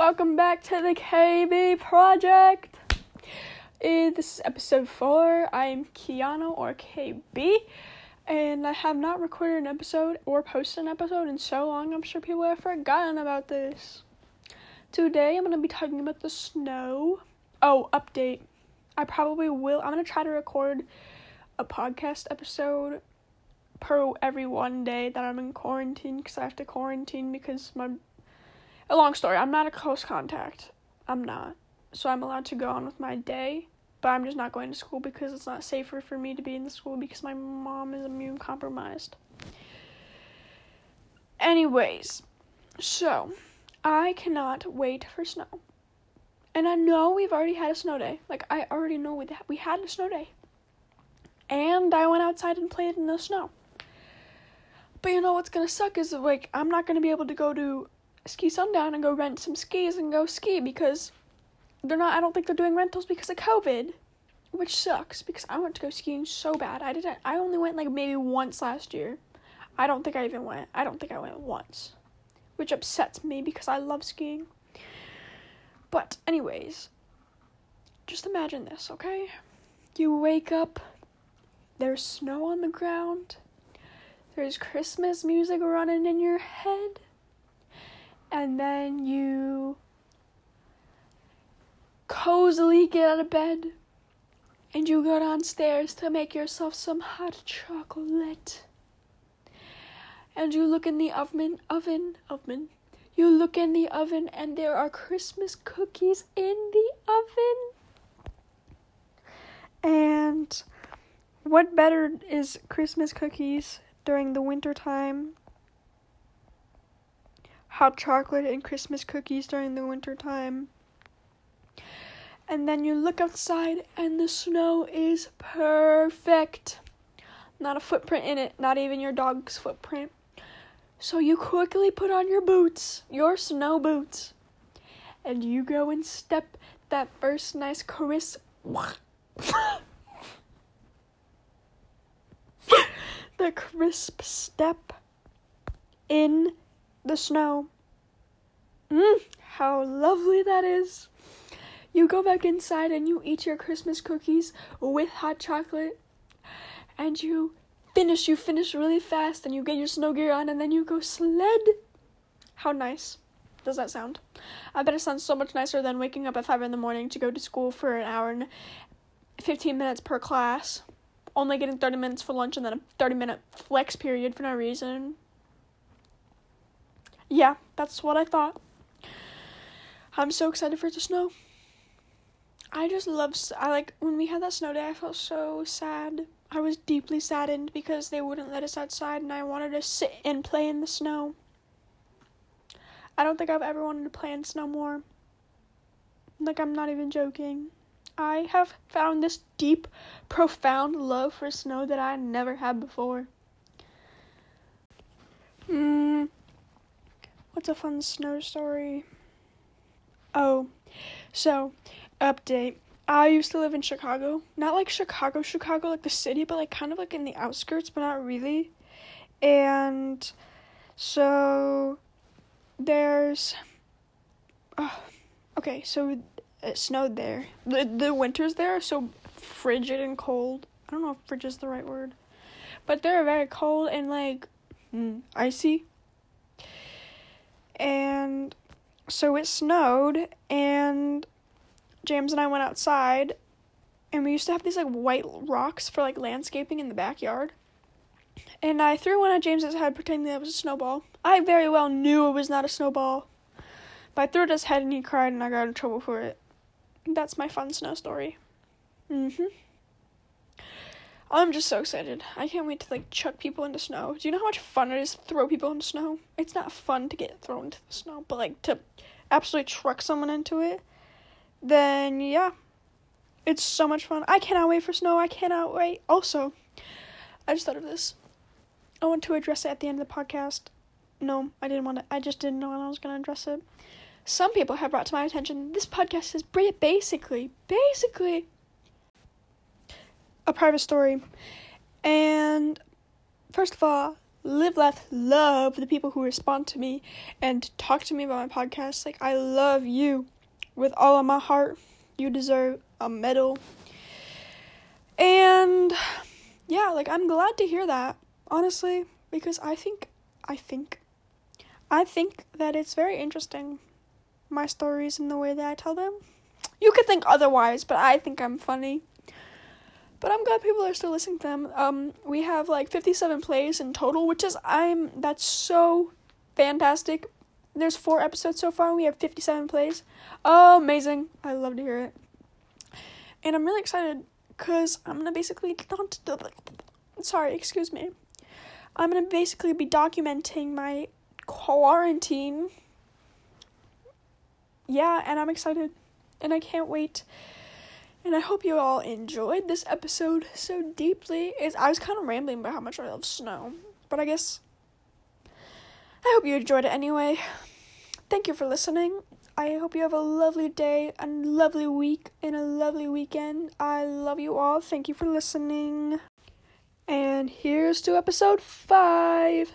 Welcome back to the KB Project. This is episode 4. I'm Kiana or KB, and I have not recorded an episode or posted an episode in so long, I'm sure people have forgotten about this. Today, I'm going to be talking about the snow. Oh, update. I probably will. I'm going to try to record a podcast episode per every one day that I'm in quarantine because I have to quarantine because my a long story. I'm not a close contact. I'm not. So I'm allowed to go on with my day, but I'm just not going to school because it's not safer for me to be in the school because my mom is immune compromised. Anyways, so I cannot wait for snow. And I know we've already had a snow day. Like I already know we we had a snow day. And I went outside and played in the snow. But you know what's gonna suck is like I'm not gonna be able to go to Ski Sundown and go rent some skis and go ski because they're not I don't think they're doing rentals because of COVID. Which sucks because I want to go skiing so bad. I didn't I only went like maybe once last year. I don't think I even went. I don't think I went once. Which upsets me because I love skiing. But anyways, just imagine this, okay? You wake up, there's snow on the ground. There's Christmas music running in your head and then you cozily get out of bed and you go downstairs to make yourself some hot chocolate. And you look in the oven, oven, oven. You look in the oven and there are Christmas cookies in the oven. And what better is Christmas cookies during the winter time hot chocolate and Christmas cookies during the winter time. And then you look outside and the snow is perfect. Not a footprint in it, not even your dog's footprint. So you quickly put on your boots, your snow boots, and you go and step that first nice crisp. the crisp step in the snow. Mmm, how lovely that is. You go back inside and you eat your Christmas cookies with hot chocolate. And you finish, you finish really fast and you get your snow gear on and then you go sled. How nice does that sound? I bet it sounds so much nicer than waking up at 5 in the morning to go to school for an hour and 15 minutes per class. Only getting 30 minutes for lunch and then a 30 minute flex period for no reason yeah, that's what I thought. I'm so excited for it to snow. I just love. I like when we had that snow day. I felt so sad. I was deeply saddened because they wouldn't let us outside, and I wanted to sit and play in the snow. I don't think I've ever wanted to play in snow more. Like I'm not even joking. I have found this deep, profound love for snow that I never had before. Hmm. What's a fun snow story? Oh, so, update. I used to live in Chicago. Not like Chicago, Chicago, like the city, but like kind of like in the outskirts, but not really. And so there's. Oh, okay, so it snowed there. The, the winters there are so frigid and cold. I don't know if frigid is the right word. But they're very cold and like mm, icy and so it snowed and James and I went outside and we used to have these like white rocks for like landscaping in the backyard. And I threw one at James's head pretending that it was a snowball. I very well knew it was not a snowball. But I threw it at his head and he cried and I got in trouble for it. That's my fun snow story. Mm-hmm. I'm just so excited. I can't wait to like chuck people into snow. Do you know how much fun it is to throw people into snow? It's not fun to get thrown into the snow, but like to absolutely truck someone into it, then yeah. It's so much fun. I cannot wait for snow. I cannot wait. Also, I just thought of this. I want to address it at the end of the podcast. No, I didn't want to. I just didn't know when I was going to address it. Some people have brought to my attention this podcast is basically, basically a private story. And first of all, live, laugh, love the people who respond to me and talk to me about my podcast. Like, I love you with all of my heart. You deserve a medal. And yeah, like, I'm glad to hear that, honestly, because I think, I think, I think that it's very interesting, my stories and the way that I tell them. You could think otherwise, but I think I'm funny. But I'm glad people are still listening to them. Um, we have like 57 plays in total, which is I'm that's so fantastic. There's four episodes so far, and we have 57 plays. Oh, amazing! I love to hear it. And I'm really excited because I'm gonna basically not. Sorry, excuse me. I'm gonna basically be documenting my quarantine. Yeah, and I'm excited, and I can't wait and I hope you all enjoyed this episode so deeply. Is I was kind of rambling about how much I love snow, but I guess I hope you enjoyed it anyway. Thank you for listening. I hope you have a lovely day, a lovely week, and a lovely weekend. I love you all. Thank you for listening. And here's to episode 5.